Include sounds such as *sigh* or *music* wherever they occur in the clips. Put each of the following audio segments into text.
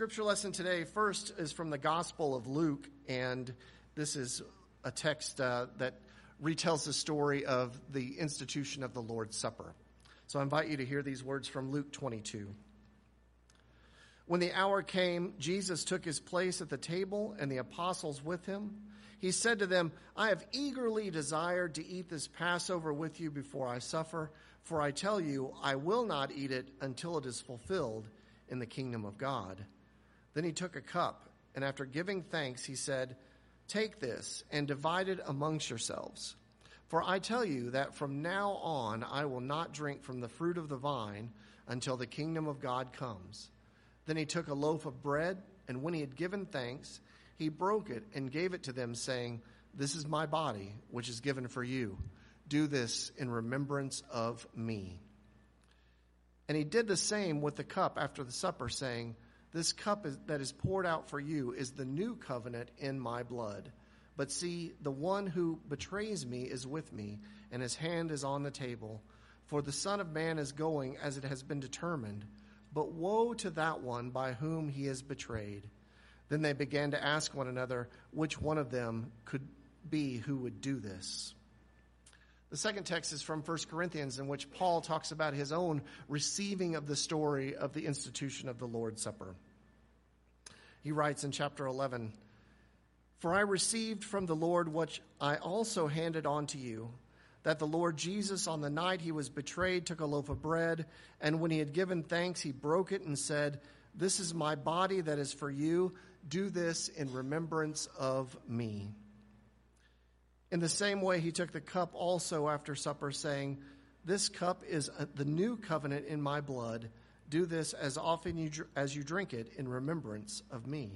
Scripture lesson today first is from the Gospel of Luke, and this is a text uh, that retells the story of the institution of the Lord's Supper. So I invite you to hear these words from Luke 22. When the hour came, Jesus took his place at the table and the apostles with him. He said to them, I have eagerly desired to eat this Passover with you before I suffer, for I tell you, I will not eat it until it is fulfilled in the kingdom of God. Then he took a cup, and after giving thanks, he said, Take this and divide it amongst yourselves. For I tell you that from now on I will not drink from the fruit of the vine until the kingdom of God comes. Then he took a loaf of bread, and when he had given thanks, he broke it and gave it to them, saying, This is my body, which is given for you. Do this in remembrance of me. And he did the same with the cup after the supper, saying, this cup is, that is poured out for you is the new covenant in my blood. But see, the one who betrays me is with me, and his hand is on the table. For the Son of Man is going as it has been determined. But woe to that one by whom he is betrayed. Then they began to ask one another which one of them could be who would do this. The second text is from 1 Corinthians, in which Paul talks about his own receiving of the story of the institution of the Lord's Supper. He writes in chapter 11 For I received from the Lord what I also handed on to you that the Lord Jesus, on the night he was betrayed, took a loaf of bread, and when he had given thanks, he broke it and said, This is my body that is for you. Do this in remembrance of me. In the same way, he took the cup also after supper, saying, This cup is uh, the new covenant in my blood. Do this as often you, as you drink it in remembrance of me.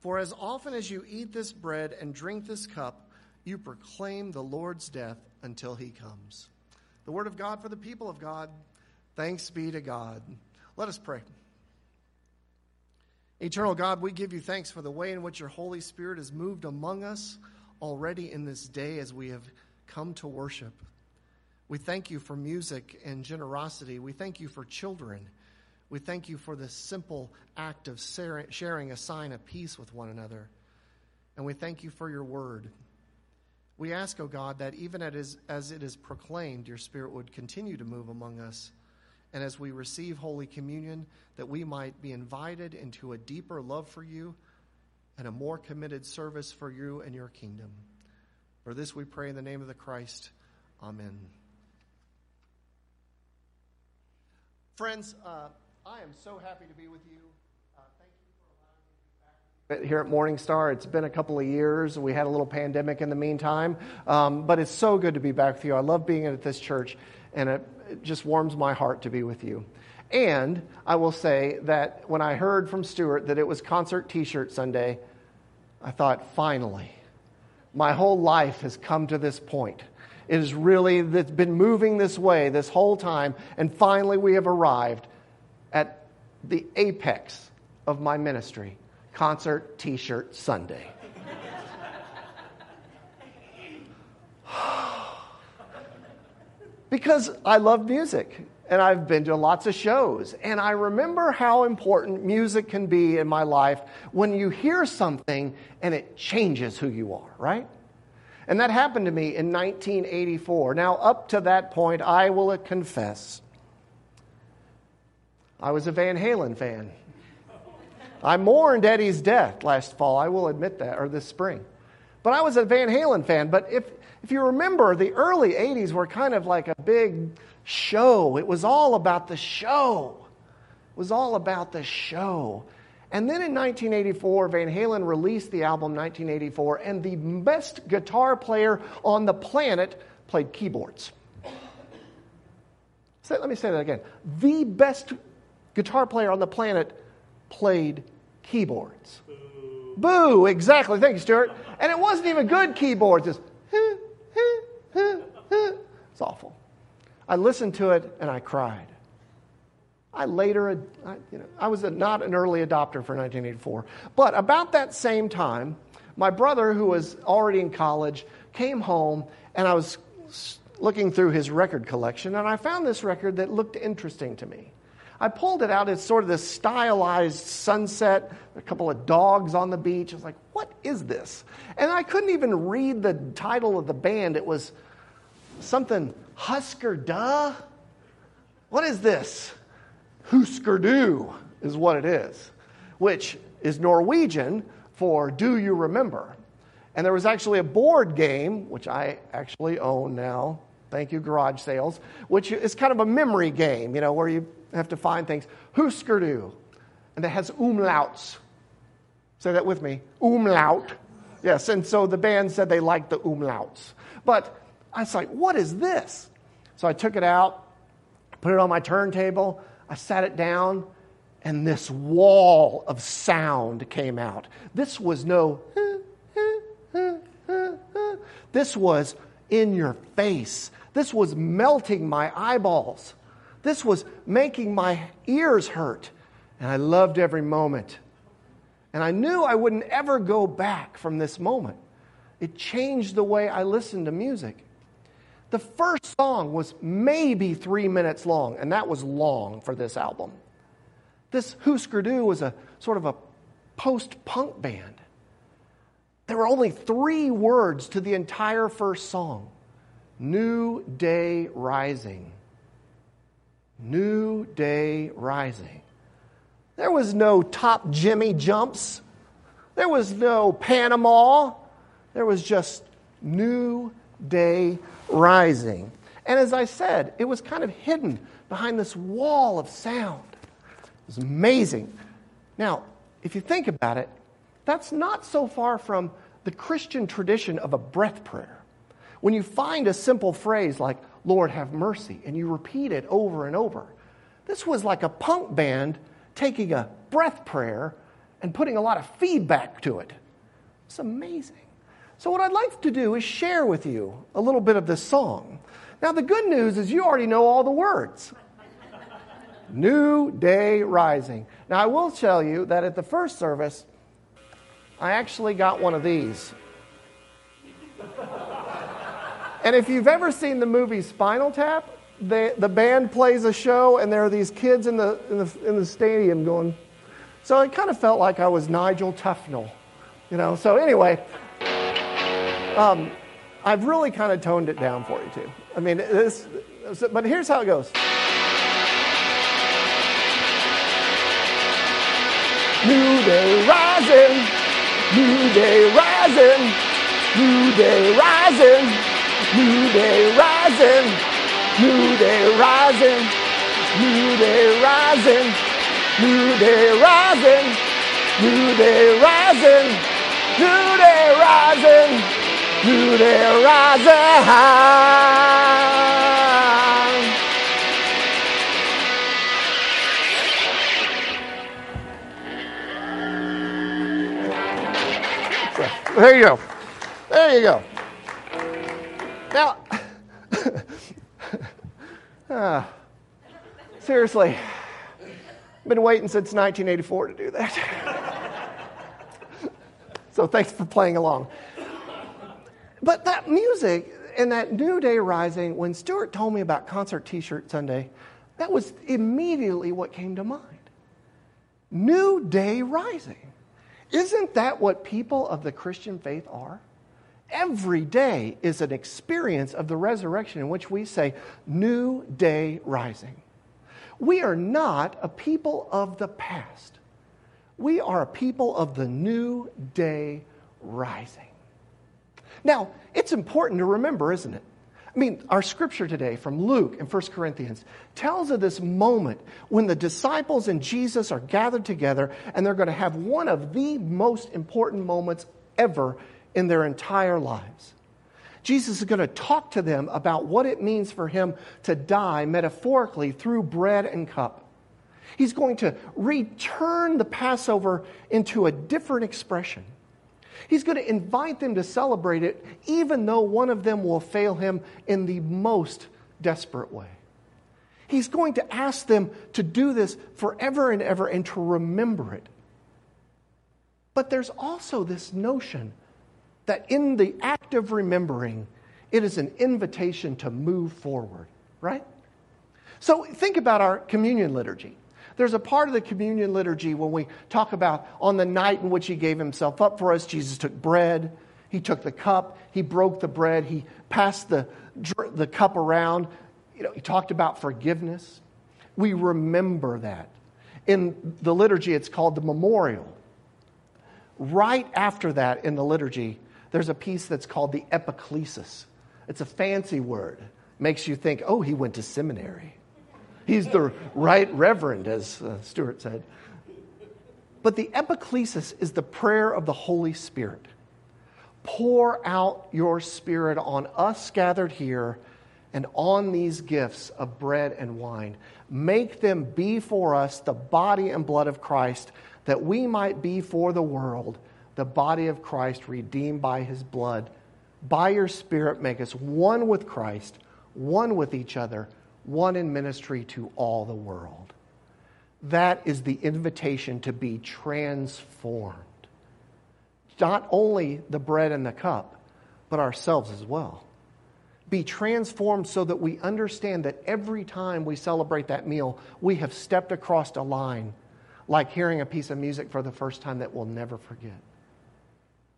For as often as you eat this bread and drink this cup, you proclaim the Lord's death until he comes. The word of God for the people of God. Thanks be to God. Let us pray. Eternal God, we give you thanks for the way in which your Holy Spirit has moved among us already in this day as we have come to worship. We thank you for music and generosity. We thank you for children. We thank you for the simple act of sharing a sign of peace with one another. And we thank you for your word. We ask, O oh God, that even as it is proclaimed, your Spirit would continue to move among us. And as we receive Holy Communion, that we might be invited into a deeper love for you and a more committed service for you and your kingdom. For this we pray in the name of the Christ. Amen. Friends, uh, I am so happy to be with you. Uh, thank you for allowing me to be back here at Morning Star. It's been a couple of years. We had a little pandemic in the meantime, um, but it's so good to be back with you. I love being at this church, and it, it just warms my heart to be with you. And I will say that when I heard from Stuart that it was concert t shirt Sunday, I thought, finally, my whole life has come to this point. It has really been moving this way this whole time, and finally we have arrived at the apex of my ministry concert t shirt Sunday. *sighs* because I love music and I've been to lots of shows. And I remember how important music can be in my life when you hear something and it changes who you are, right? And that happened to me in 1984. Now, up to that point, I will confess, I was a Van Halen fan. I mourned Eddie's death last fall, I will admit that, or this spring. But I was a Van Halen fan. But if, if you remember, the early 80s were kind of like a big show. It was all about the show. It was all about the show. And then in 1984, Van Halen released the album 1984, and the best guitar player on the planet played keyboards. So let me say that again. The best guitar player on the planet played keyboards. Boo, Boo exactly. Thank you, Stuart. And it wasn't even good keyboards. It's, it's I listened to it and I cried. I later, I, you know, I was a, not an early adopter for 1984. But about that same time, my brother, who was already in college, came home and I was looking through his record collection and I found this record that looked interesting to me. I pulled it out. It's sort of this stylized sunset, a couple of dogs on the beach. I was like, what is this? And I couldn't even read the title of the band. It was something Husker Du. What is this? Husker is what it is, which is Norwegian for Do You Remember? And there was actually a board game, which I actually own now. Thank you, garage sales, which is kind of a memory game, you know, where you have to find things. Husker. And it has umlauts. Say that with me. Umlaut. Yes, and so the band said they liked the umlauts. But I was like, what is this? So I took it out, put it on my turntable, I sat it down, and this wall of sound came out. This was no, this was in your face. This was melting my eyeballs. This was making my ears hurt. And I loved every moment. And I knew I wouldn't ever go back from this moment. It changed the way I listened to music. The first song was maybe three minutes long, and that was long for this album. This Husker Du was a sort of a post punk band. There were only three words to the entire first song New Day Rising. New Day Rising. There was no top Jimmy jumps. There was no Panama. There was just New Day Rising. And as I said, it was kind of hidden behind this wall of sound. It was amazing. Now, if you think about it, that's not so far from the Christian tradition of a breath prayer. When you find a simple phrase like, Lord, have mercy, and you repeat it over and over, this was like a punk band taking a breath prayer and putting a lot of feedback to it. It's amazing. So, what I'd like to do is share with you a little bit of this song. Now, the good news is you already know all the words. *laughs* New day rising. Now, I will tell you that at the first service, I actually got one of these. *laughs* and if you've ever seen the movie Spinal Tap, they, the band plays a show, and there are these kids in the, in the, in the stadium going. So it kind of felt like I was Nigel Tufnel, you know. So anyway, um, I've really kind of toned it down for you too. I mean, this, but here's how it goes. New day rising, new day rising, new day rising, new day rising, new day rising, new day rising, new day rising, new day rising, new day rising to their rising There you go. There you go. Now, *laughs* uh, seriously, been waiting since 1984 to do that. *laughs* so thanks for playing along. But that music and that New Day Rising, when Stuart told me about Concert T shirt Sunday, that was immediately what came to mind. New Day Rising. Isn't that what people of the Christian faith are? Every day is an experience of the resurrection in which we say, New Day Rising. We are not a people of the past. We are a people of the new day rising. Now, it's important to remember, isn't it? I mean, our scripture today from Luke and 1 Corinthians tells of this moment when the disciples and Jesus are gathered together and they're going to have one of the most important moments ever in their entire lives. Jesus is going to talk to them about what it means for him to die metaphorically through bread and cup. He's going to return the Passover into a different expression. He's going to invite them to celebrate it, even though one of them will fail him in the most desperate way. He's going to ask them to do this forever and ever and to remember it. But there's also this notion that in the act of remembering, it is an invitation to move forward, right? So think about our communion liturgy. There's a part of the communion liturgy when we talk about on the night in which he gave himself up for us, Jesus took bread, he took the cup, he broke the bread, he passed the, the cup around. You know, he talked about forgiveness. We remember that. In the liturgy, it's called the memorial. Right after that, in the liturgy, there's a piece that's called the epiclesis. It's a fancy word. Makes you think, oh, he went to seminary. He's the right reverend, as uh, Stuart said. But the epiclesis is the prayer of the Holy Spirit. Pour out your Spirit on us gathered here and on these gifts of bread and wine. Make them be for us the body and blood of Christ, that we might be for the world the body of Christ redeemed by his blood. By your Spirit, make us one with Christ, one with each other, one in ministry to all the world. That is the invitation to be transformed. Not only the bread and the cup, but ourselves as well. Be transformed so that we understand that every time we celebrate that meal, we have stepped across a line, like hearing a piece of music for the first time that we'll never forget.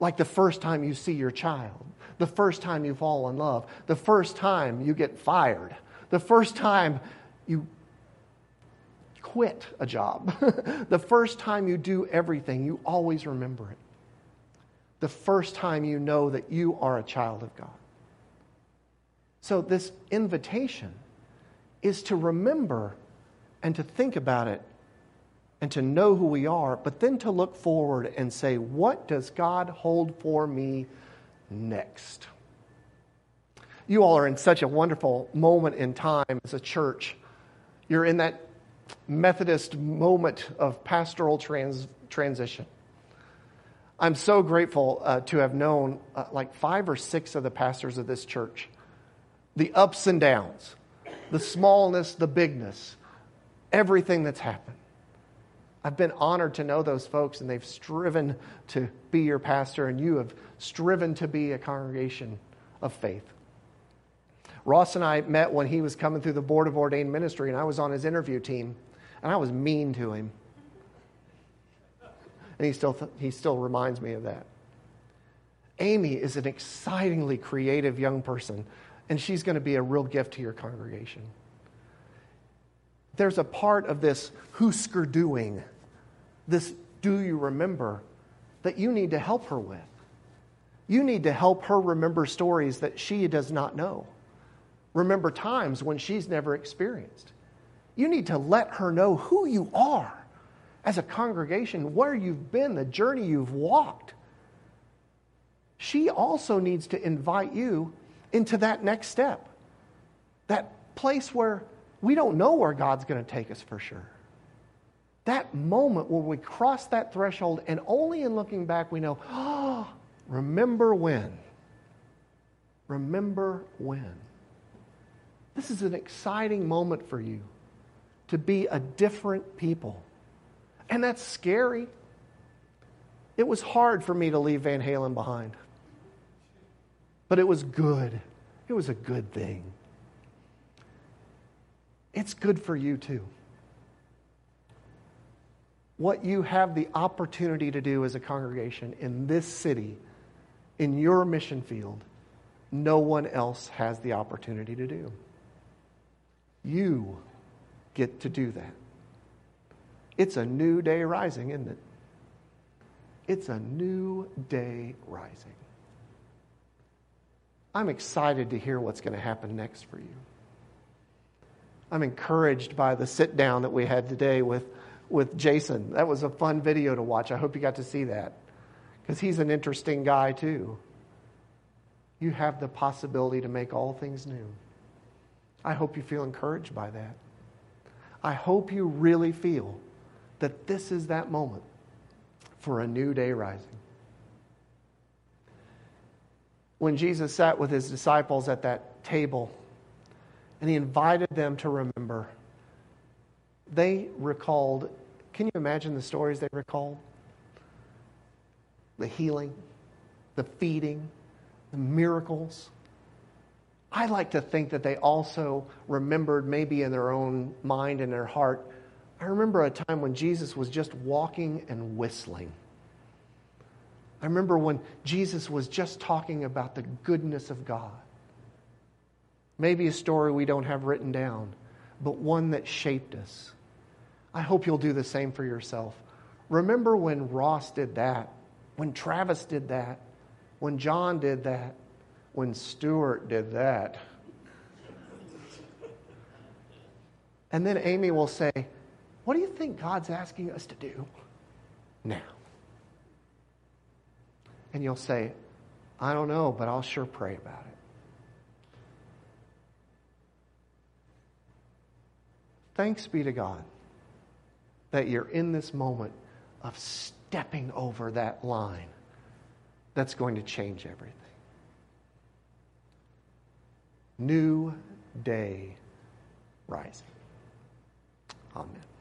Like the first time you see your child, the first time you fall in love, the first time you get fired, the first time you quit a job, *laughs* the first time you do everything, you always remember it. The first time you know that you are a child of God. So, this invitation is to remember and to think about it and to know who we are, but then to look forward and say, what does God hold for me next? You all are in such a wonderful moment in time as a church. You're in that Methodist moment of pastoral trans- transition. I'm so grateful uh, to have known uh, like five or six of the pastors of this church. The ups and downs, the smallness, the bigness, everything that's happened. I've been honored to know those folks, and they've striven to be your pastor, and you have striven to be a congregation of faith. Ross and I met when he was coming through the Board of Ordained Ministry, and I was on his interview team, and I was mean to him. And he still, th- he still reminds me of that. Amy is an excitingly creative young person, and she's going to be a real gift to your congregation. There's a part of this Husker doing this do you remember that you need to help her with. You need to help her remember stories that she does not know. Remember times when she's never experienced. You need to let her know who you are as a congregation, where you've been, the journey you've walked. She also needs to invite you into that next step, that place where we don't know where God's going to take us for sure that moment when we cross that threshold, and only in looking back we know, *gasps* oh, remember when. Remember when. This is an exciting moment for you to be a different people. And that's scary. It was hard for me to leave Van Halen behind, but it was good. It was a good thing. It's good for you too what you have the opportunity to do as a congregation in this city, in your mission field, no one else has the opportunity to do. You get to do that. It's a new day rising, isn't it? It's a new day rising. I'm excited to hear what's going to happen next for you. I'm encouraged by the sit down that we had today with with Jason. That was a fun video to watch. I hope you got to see that because he's an interesting guy too. You have the possibility to make all things new. I hope you feel encouraged by that. I hope you really feel that this is that moment for a new day rising. When Jesus sat with his disciples at that table and he invited them to remember they recalled, can you imagine the stories they recalled? The healing, the feeding, the miracles. I like to think that they also remembered, maybe in their own mind and their heart, I remember a time when Jesus was just walking and whistling. I remember when Jesus was just talking about the goodness of God. Maybe a story we don't have written down, but one that shaped us. I hope you'll do the same for yourself. Remember when Ross did that, when Travis did that, when John did that, when Stuart did that. And then Amy will say, What do you think God's asking us to do now? And you'll say, I don't know, but I'll sure pray about it. Thanks be to God that you're in this moment of stepping over that line that's going to change everything. New day rising. Amen.